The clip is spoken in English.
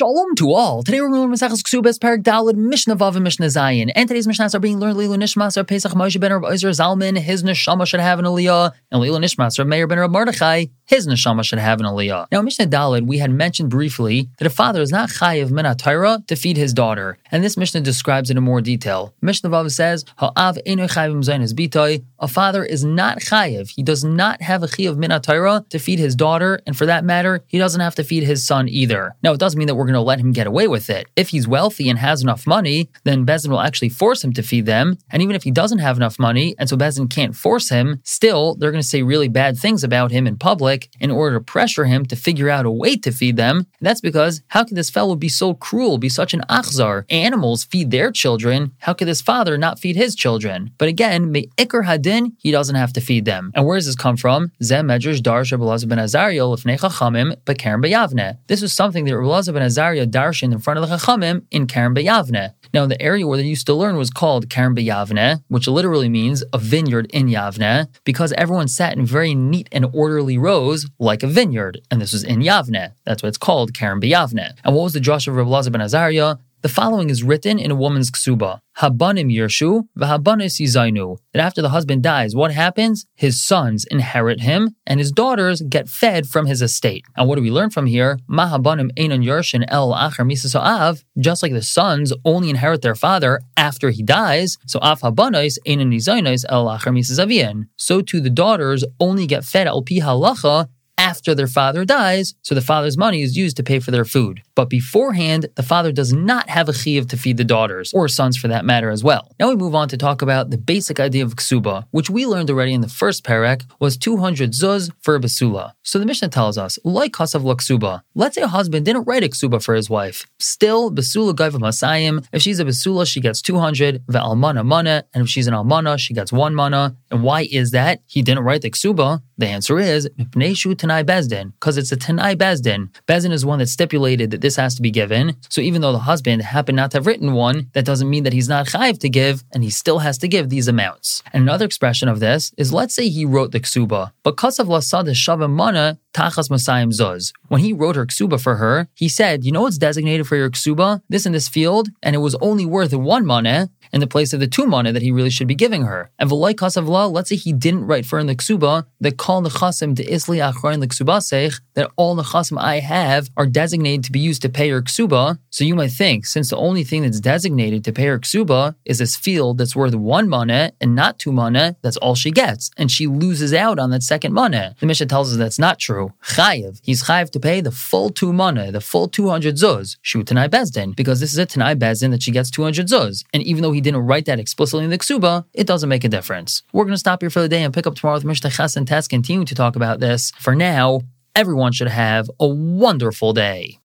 Shalom to all. Today we're going to learn Maseches Ksubas Parak Dalid Mishnah Vav and Mishnah Zayin. And today's Mishnahs are being learned Leilu Nishmas or Pesach Moshe ben Reb Ozer Zalman. His neshama should have an aliyah, and Leilu Nishmas or Meir ben Reb Mordechai. His neshama should have an aliyah. Now, Mishnah Dalid, we had mentioned briefly that a father is not chayiv min Torah to feed his daughter, and this Mishnah describes it in more detail. Mishnah Vav says, Ha'av eno chayiv mzayin bitoy. A father is not chayiv. He does not have a chayiv min Torah to feed his daughter, and for that matter, he doesn't have to feed his son either. Now, it doesn't mean that we're going to let him get away with it. If he's wealthy and has enough money, then Bezdin will actually force him to feed them. And even if he doesn't have enough money, and so Bezdin can't force him, still, they're going to say really bad things about him in public in order to pressure him to figure out a way to feed them. And that's because how could this fellow be so cruel, be such an achzar? Animals feed their children. How could this father not feed his children? But again, me ikr hadin, he doesn't have to feed them. And where does this come from? Zem medrash darsh ben Azariah lefnei chachamim bekarem beyavne. This was something that Rabbi ben Azariah darshan in front of the Chachamim in Kerem Beyavne. Now, the area where they used to learn was called Kerem Beyavne, which literally means a vineyard in Yavne, because everyone sat in very neat and orderly rows like a vineyard. And this was in Yavne. That's why it's called Kerem Beyavne. And what was the Josh of Rabbi ben Azariah? The following is written in a woman's ksuba. Habanim Yershu, v'habanis yizainu. That after the husband dies, what happens? His sons inherit him, and his daughters get fed from his estate. And what do we learn from here? Mahabanim einon yershin el acher misasa'av. Just like the sons only inherit their father after he dies, so af habanis einon yizainis el acher misasavian. So too the daughters only get fed al pi halacha after their father dies, so the father's money is used to pay for their food. But beforehand, the father does not have a chiv to feed the daughters, or sons for that matter as well. Now we move on to talk about the basic idea of ksuba, which we learned already in the first parak, was 200 zuz for a basula. So the Mishnah tells us, like kasav ksuba. Let's say a husband didn't write a ksuba for his wife. Still, basula gaiva masayim. If she's a basula, she gets 200, ve'almana mana, and if she's an almana, she gets one mana. And why is that? He didn't write the ksuba. The answer is, Tanai Bezdin, because it's a Tanai Bezdin. Bezdin is one that stipulated that this has to be given. So even though the husband happened not to have written one, that doesn't mean that he's not chayiv to give, and he still has to give these amounts. And another expression of this is let's say he wrote the ksuba, but kasav lasad mana tachas masayim zuz. When he wrote her ksuba for her, he said, you know what's designated for your ksuba? This in this field, and it was only worth one mana in the place of the two mana that he really should be giving her. And v'loy kasav la, let's say he didn't write for in the ksuba, that call nechasim to isli achron the ksubasech, that all nechasim I have are designated to be used to pay her ksuba. So you might think, since the only thing that's designated to pay her ksuba is this field that's worth one mana and not two mana, that's all she gets, and she loses out on that second mana. The Mishnah tells us that's not true. He's chayiv to pay the full two mana, the full 200 zuz, shoot Tanai Bezdin, because this is a Tanai Bezdin that she gets 200 zuz. And even though he didn't write that explicitly in the ksuba, it doesn't make a difference. We're going to stop here for the day and pick up tomorrow with Mishnah Ches and Tess, continue to talk about this. For now, everyone should have a wonderful day.